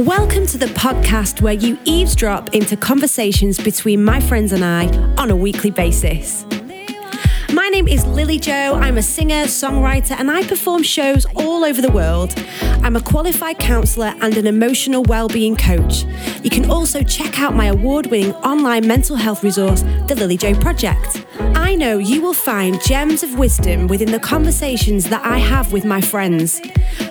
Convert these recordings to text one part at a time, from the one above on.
Welcome to the podcast where you eavesdrop into conversations between my friends and I on a weekly basis. My name is Lily Jo. I'm a singer, songwriter, and I perform shows all over the world. I'm a qualified counsellor and an emotional well-being coach. You can also check out my award-winning online mental health resource, The Lily Jo Project. I know you will find gems of wisdom within the conversations that I have with my friends.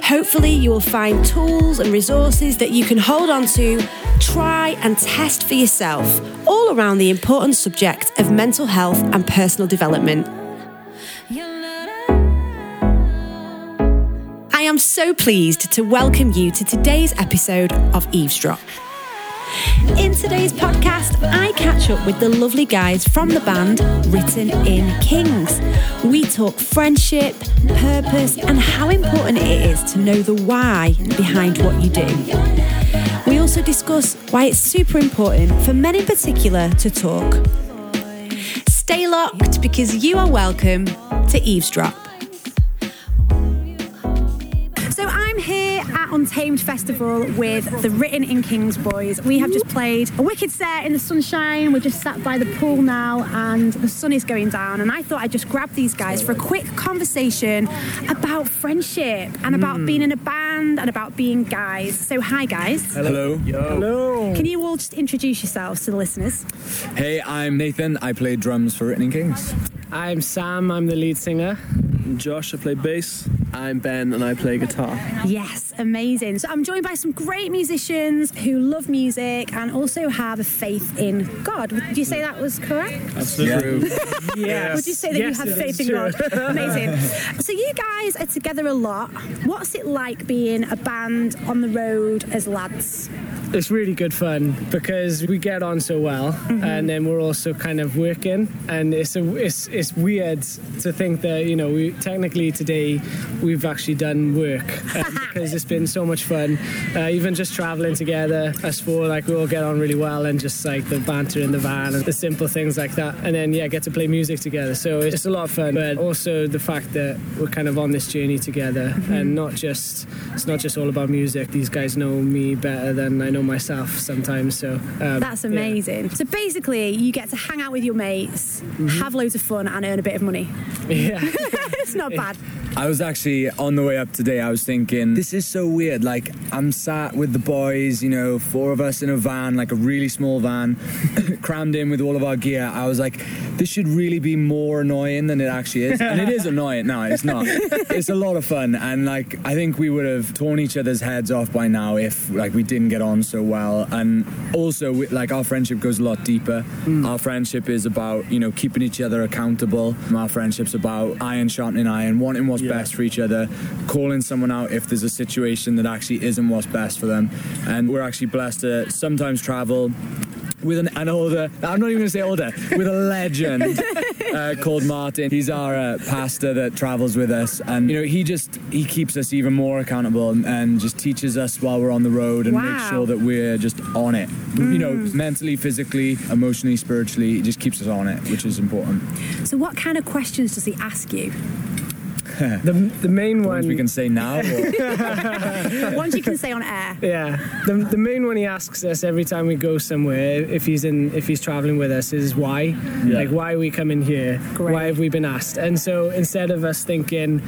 Hopefully, you will find tools and resources that you can hold on to, try and test for yourself, all around the important subject of mental health and personal development. I am so pleased to welcome you to today's episode of Eavesdrop. In today's podcast, I catch up with the lovely guys from the band Written in Kings. We talk friendship, purpose, and how important it is to know the why behind what you do. We also discuss why it's super important for men in particular to talk. Stay locked because you are welcome to Eavesdrop. At Untamed Festival with the Written in Kings boys. We have just played a wicked set in the sunshine. We're just sat by the pool now and the sun is going down. And I thought I'd just grab these guys for a quick conversation about friendship and about hmm. being in a band and about being guys. So hi guys. Hello. Hello. Can you all just introduce yourselves to the listeners? Hey, I'm Nathan. I play drums for Written in Kings. I'm Sam. I'm the lead singer. Josh, I play bass. I'm Ben and I play guitar. Yes, amazing. So I'm joined by some great musicians who love music and also have a faith in God. Would you say that was correct? Absolutely. Yes. Would you say that Yes, you have faith is in true. God? Amazing. So you guys are together a lot. What's it like being a band on the road as lads? It's really good fun because we get on so well, Mm-hmm. and then we're also kind of working, and it's a, it's it's weird to think that you know we technically today we've actually done work um, because it's been so much fun. Uh, even just traveling together, us four like we all get on really well, and just like the banter in the van and the simple things like that, and then yeah, get to play music together. So it's a lot of fun, but also the fact that we're kind of on this journey together, Mm-hmm. and not just it's not just all about music. These guys know me better than I know myself sometimes. So um, That's yeah. amazing. So basically, you get to hang out with your mates, have loads of fun, and earn a bit of money. Yeah. it's not bad. I was actually on the way up today. I was thinking, this is so weird. Like, I'm sat with the boys, you know, four of us in a van, like a really small van, crammed in with all of our gear. I was like, this should really be more annoying than it actually is. And it is annoying. No, it's not. It's a lot of fun. And, like, I think we would have torn each other's heads off by now if, like, we didn't get on so well. And also, we, like, our friendship goes a lot deeper. Mm. Our friendship is about, you know, keeping each other accountable. Our friendship's about iron sharpening iron, wanting what's Yeah. best for each other, calling someone out if there's a situation that actually isn't what's best for them. And we're actually blessed to sometimes travel with an, an older, I'm not even gonna say older, with a legend uh, called Martin. He's our uh, pastor that travels with us. And, you know, he just, he keeps us even more accountable and, and just teaches us while we're on the road and Wow. makes sure that we're just on it. You know, mentally, physically, emotionally, spiritually, he just keeps us on it, which is important. So, what kind of questions does he ask you? The, the main Ones one we can say now. Or, Ones you can say on air. Yeah, the, the main one he asks us every time we go somewhere, if he's in, if he's traveling with us, is why, like why are we coming here? Great. Why have we been asked? And so instead of us thinking,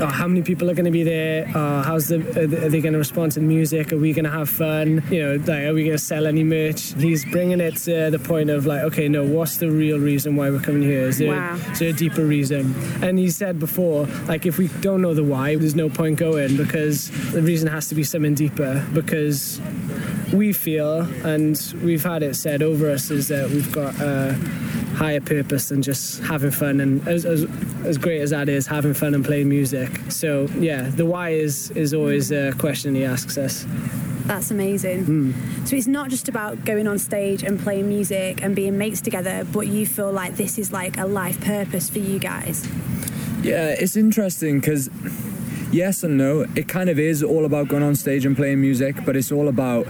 oh, how many people are going to be there? Oh, how's the, are they, are they going to respond to the music? Are we going to have fun? You know, like are we going to sell any merch? He's bringing it to the point of like, okay, no, what's the real reason why we're coming here? Is there, Wow. is there a deeper reason? And he said before, like if we don't know the why, there's no point going because the reason has to be something deeper. Because we feel, and we've had it said over us, is that we've got a higher purpose than just having fun. And as, as, as great as that is, having fun and playing music. So yeah, the why is is always a question he asks us. That's amazing. Hmm. So it's not just about going on stage and playing music and being mates together, but you feel like this is like a life purpose for you guys. Yeah, it's interesting because yes and no. It kind of is all about going on stage and playing music, but it's all about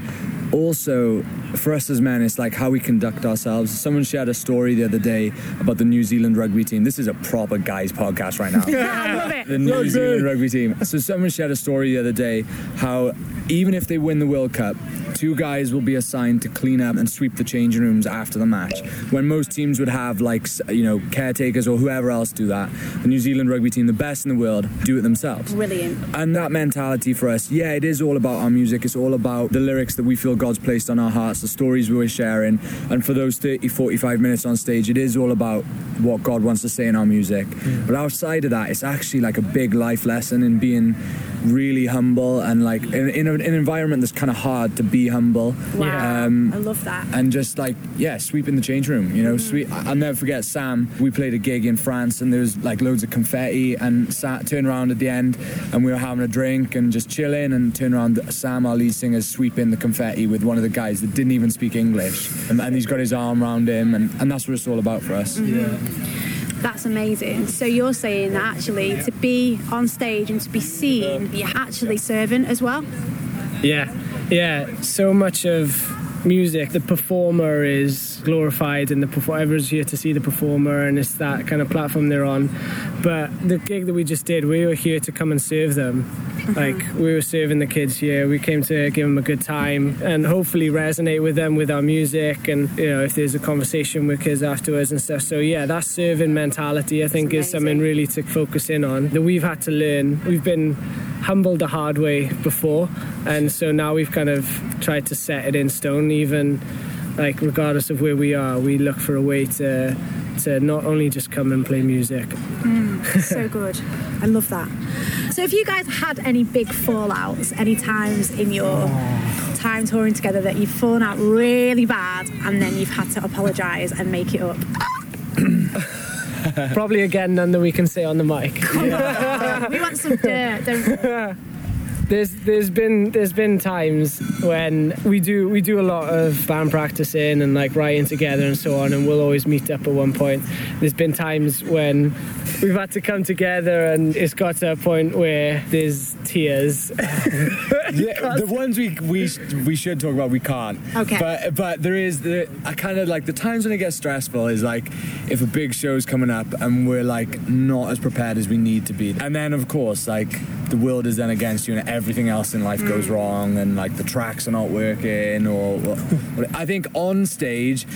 also for us as men, it's like how we conduct ourselves. Someone shared a story the other day about the New Zealand rugby team. This is a proper guys podcast right now. yeah, I love it. the New Zealand rugby team. So someone shared a story the other day how even if they win the World Cup, two guys will be assigned to clean up and sweep the changing rooms after the match. When most teams would have like you know caretakers or whoever else do that, the New Zealand rugby team, the best in the world, do it themselves. Brilliant. And that mentality for us, yeah, it is all about our music. It's all about the lyrics that we feel God's placed on our hearts, the stories we're sharing. And for those 30, 45 minutes on stage, it is all about what God wants to say in our music. Mm. But outside of that, it's actually like a big life lesson in being really humble and like in, in a- an environment that's kind of hard to be humble. Wow. Um, I love that. and just like yeah sweeping the change room you know sweep i'll never forget sam we played a gig in france and there was like loads of confetti and sat turned around at the end and we were having a drink and just chilling and turned around sam our lead singer sweeping the confetti with one of the guys that didn't even speak english and, and he's got his arm around him and, and that's what it's all about for us That's amazing. So you're saying that actually to be on stage and to be seen, you're actually serving as well. Yeah, yeah. So much of music, the performer is glorified, and the performer everyone's here to see the performer, and it's that kind of platform they're on. But the gig that we just did, we were here to come and serve them. Mm-hmm. Like we were serving the kids here. We came to give them a good time and hopefully resonate with them with our music, and you know if there's a conversation with kids afterwards and stuff. So yeah, that serving mentality I think is something really to focus in on that we've had to learn. We've been humbled the hard way before, and so now we've kind of tried to set it in stone. Even like regardless of where we are, we look for a way to to not only just come and play music. Mm, so good. I love that. So if you guys had any big fallouts, any times in your time touring together that you've fallen out really bad and then you've had to apologise and make it up? Probably again none that we can say on the mic. we want some dirt. don't we? There's there's been there's been times when we do we do a lot of band practicing and like writing together and so on, and we'll always meet up at one point. There's been times when we've had to come together, and it's got to a point where there's tears. yeah, the ones we we we should talk about we can't. Okay. But but there is the I kind of like the times when it gets stressful is like if a big show's coming up and we're like not as prepared as we need to be, and then of course like the world is then against you and everything else in life goes mm. wrong and like the tracks are not working or what- I think on stage.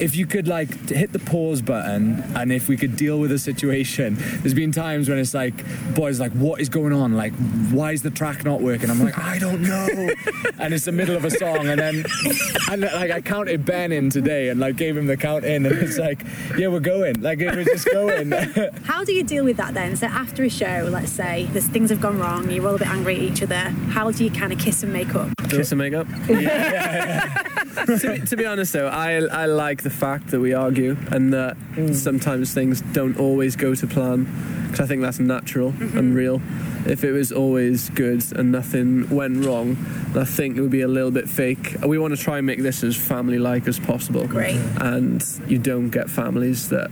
If you could like hit the pause button and if we could deal with a situation, there's been times when it's like, boys, like, what is going on? Like, why is the track not working? I'm like, I don't know. and it's the middle of a song, and then, and like, I counted Ben in today and like gave him the count in, and it's like, yeah, we're going. Like, we're just going. How do you deal with that then? So after a show, let's say there's things have gone wrong, you're all a bit angry at each other. How do you kind of kiss and make up? Kiss and make up. to, be, to be honest, though, I I like the fact that we argue and that mm. sometimes things don't always go to plan because I think that's natural and mm-hmm. real. If it was always good and nothing went wrong, I think it would be a little bit fake. We want to try and make this as family-like as possible. Great. And you don't get families that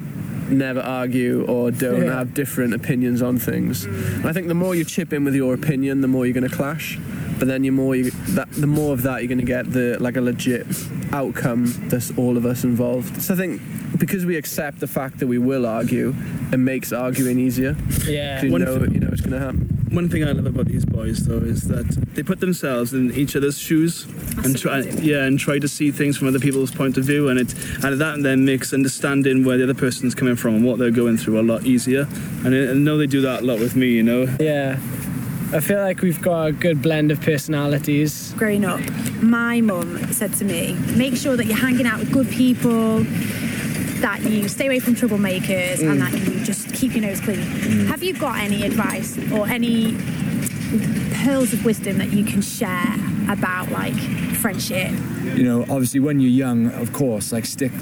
never argue or don't Yeah. have different opinions on things. And I think the more you chip in with your opinion, the more you're going to clash. But then you more you, that the more of that you're going to get the like a legit outcome that's all of us involved. So I think because we accept the fact that we will argue, it makes arguing easier. Yeah. You One know, you know it's going to happen. One thing I love about these boys, though, is that they put themselves in each other's shoes and try, yeah, and try to see things from other people's point of view, and it and that then makes understanding where the other person's coming from and what they're going through a lot easier. And I, I know they do that a lot with me, you know. Yeah. I feel like we've got a good blend of personalities. Growing up, my mum said to me, make sure that you're hanging out with good people, that you stay away from troublemakers, and mm. that you just keep your nose clean. Mm. Have you got any advice or any pearls of wisdom that you can share about like friendship? you know, obviously when you're young, of course, like stick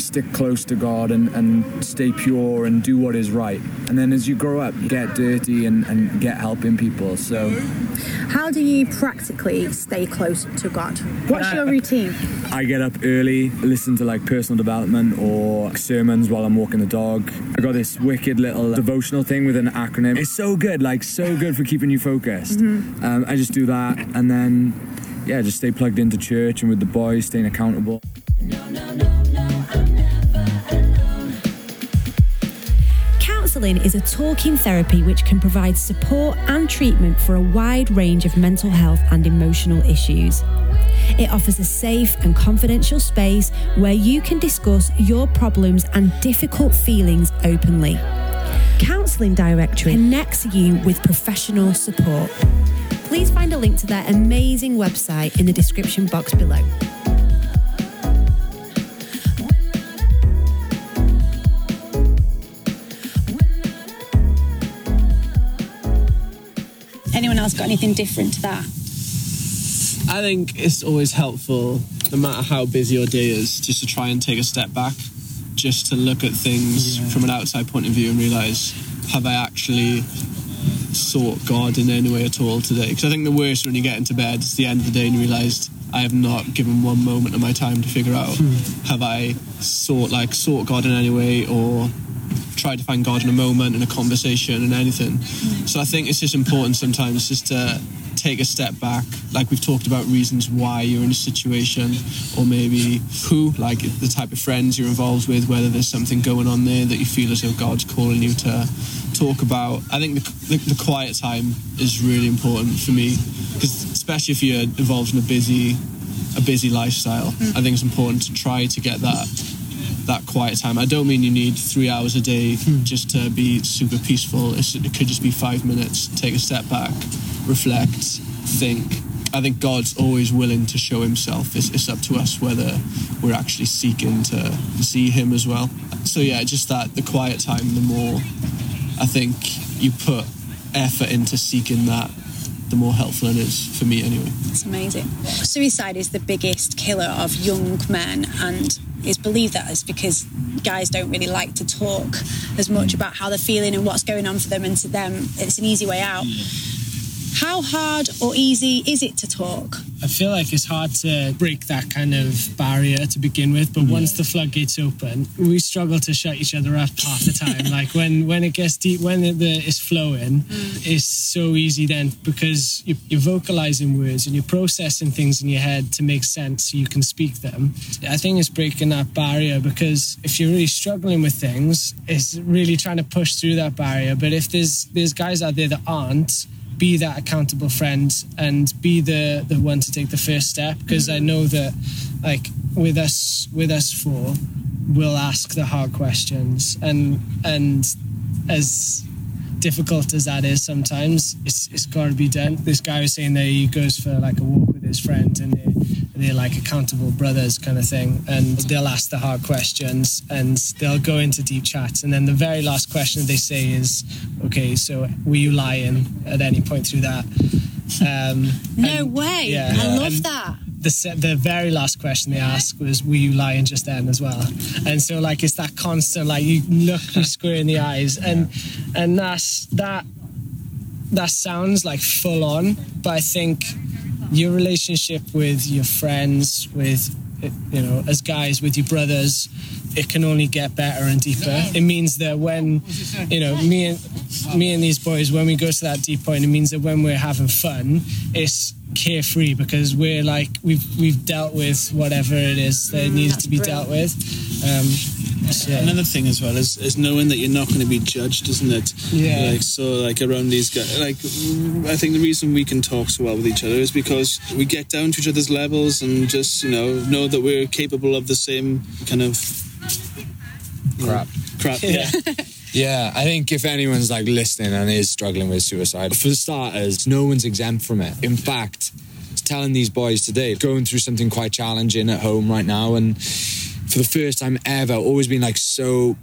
stick close to God and, and stay pure and do what is right. And then as you grow up, get dirty and, and get helping people. So How do you practically stay close to God? What's your routine? I get up early, listen to like personal development or sermons while I'm walking the dog. I got this wicked little devotional thing with an acronym. It's so good, like so good for keeping you focused. Um, I just do that and then yeah, just stay plugged into church and with the boys, staying accountable. Counselling is a talking therapy which can provide support and treatment for a wide range of mental health and emotional issues. It offers a safe and confidential space where you can discuss your problems and difficult feelings openly. Counselling Directory connects you with professional support. Please find a link to their amazing website in the description box below. Anyone else got anything different to that? I think it's always helpful, no matter how busy your day is, just to try and take a step back, just to look at things from an outside point of view and realize, have I actually sought God in any way at all today? Because I think the worst when you get into bed, is the end of the day and you realize I have not given one moment of my time to figure out, hmm. have I sought like sought God in any way or tried to find God in a moment, in a conversation, and anything. Mm. So I think it's just important sometimes just to take a step back. Like we've talked about reasons why you're in a situation, or maybe who, like the type of friends you're involved with, whether there's something going on there that you feel as though God's calling you to talk about. I think the, the, the quiet time is really important for me, because especially if you're involved in a busy, a busy lifestyle, mm. I think it's important to try to get that that quiet time. I don't mean you need three hours a day hmm. just to be super peaceful. It's, it could just be five minutes. Take a step back, reflect, think. I think God's always willing to show Himself. It's, it's up to us whether we're actually seeking to see Him as well. So yeah, just that the quiet time, the more I think you put effort into seeking that, the more helpful it is for me anyway. It's amazing. Suicide is the biggest killer of young men, and it's believed that is because guys don't really like to talk as much about how they're feeling and what's going on for them, and to them, it's an easy way out. How hard or easy is it to talk? I feel like it's hard to break that kind of barrier to begin with, but mm. once the floodgates open, we struggle to shut each other up half the time. like when when it gets deep, when it, the, it's flowing, mm. it's so easy then because you, you're vocalizing words and you're processing things in your head to make sense so you can speak them. I think it's breaking that barrier because if you're really struggling with things, it's really trying to push through that barrier. But if there's there's guys out there that aren't, be that accountable friend and be the the one to take the first step because I know that like with us with us four we'll ask the hard questions and and as difficult as that is sometimes it's, it's got to be done. This guy was saying that he goes for like a walk with his friend and they're, like accountable brothers kind of thing and they'll ask the hard questions and they'll go into deep chats and then the very last question they say is okay so were you lying at any point through that um, No and- way. yeah. I love And- that. the the very last question they asked was, "Were you lying just then as well?" And so like it's that constant like you look you square in the eyes, and and that's that that sounds like full on, but I think your relationship with your friends, with you know, as guys, with your brothers, it can only get better and deeper. It means that when you know me and me and these boys, when we go to that deep point, it means that when we're having fun, it's carefree because we're like we've we've dealt with whatever it is that needs to be dealt with. Um, yeah. Another thing as well is, is knowing that you're not going to be judged, isn't it? Yeah. Like so, like around these guys, like I think the reason we can talk so well with each other is because we get down to each other's levels and just you know know that we're capable of the same kind of Crap. crap. Yeah. Yeah, I think if anyone's like listening and is struggling with suicide, for starters, no one's exempt from it. In fact, telling these boys today, going through something quite challenging at home right now, and for the first time ever, always been like so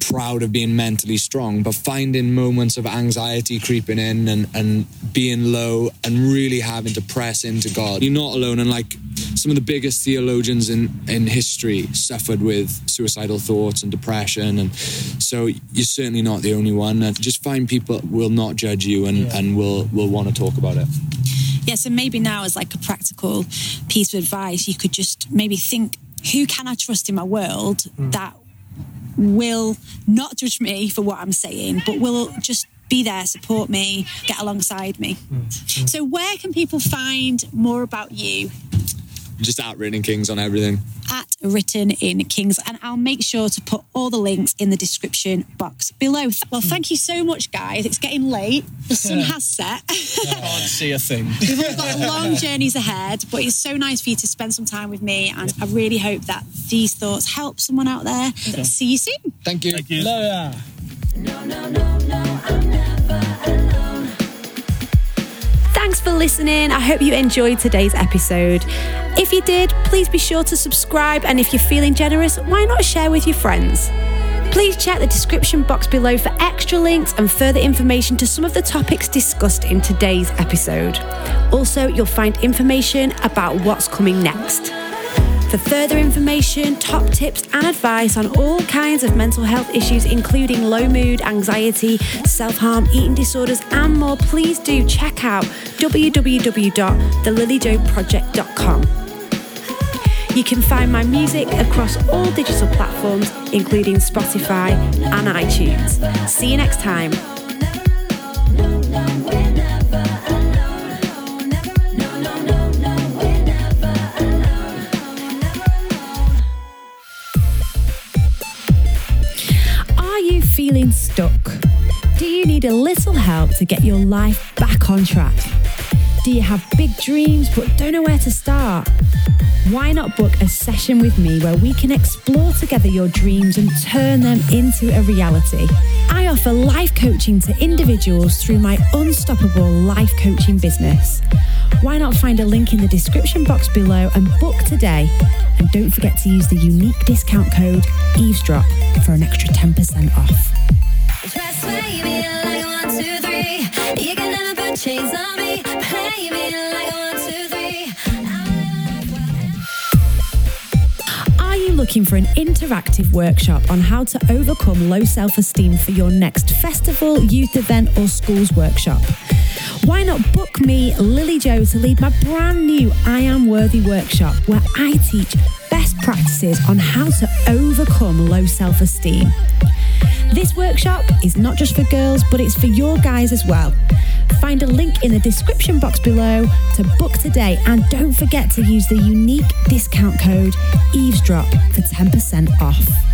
proud of being mentally strong, but finding moments of anxiety creeping in and, and being low and really having to press into God. You're not alone. And like some of the biggest theologians in, in history suffered with suicidal thoughts and depression. And so you're certainly not the only one. And just find people will not judge you and, and will, will want to talk about it. Yeah, so maybe now as like a practical piece of advice, you could just maybe think, who can I trust in my world hmm. that will not judge me for what I'm saying, but will just be there, support me, get alongside me. Hmm. Hmm. So, where can people find more about you? Just at Written Kings on everything. At Written in Kings, and I'll make sure to put all the links in the description box below. Well, thank you so much, guys. It's getting late. The sun has set. I can't see a thing. We've all got long journeys ahead, but it's so nice for you to spend some time with me, and I really hope that these thoughts help someone out there. See you soon. Thank you. Thank you. Thanks for listening. I hope you enjoyed today's episode. If you did, please be sure to subscribe, and if you're feeling generous, why not share with your friends? Please check the description box below for extra links and further information to some of the topics discussed in today's episode. Also, you'll find information about what's coming next. For further information, top tips, and advice on all kinds of mental health issues, including low mood, anxiety, self harm, eating disorders, and more, please do check out www.thelilyjoproject.com. You can find my music across all digital platforms, including Spotify and iTunes. See you next time. Stuck? Do you need a little help to get your life back on track? Do you have big dreams but don't know where to start? Why not book a session with me where we can explore together your dreams and turn them into a reality? I offer life coaching to individuals through my unstoppable life coaching business. Why not find a link in the description box below and book today? And don't forget to use the unique discount code EAVESDROP for an extra 10% off. Looking for an interactive workshop on how to overcome low self esteem for your next festival, youth event, or schools workshop? Why not book me, Lily Jo, to lead my brand new I Am Worthy workshop where I teach best practices on how to overcome low self esteem? This workshop is not just for girls, but it's for your guys as well. Find a link in the description box below to book today and don't forget to use the unique discount code EAVESDROP for 10% off.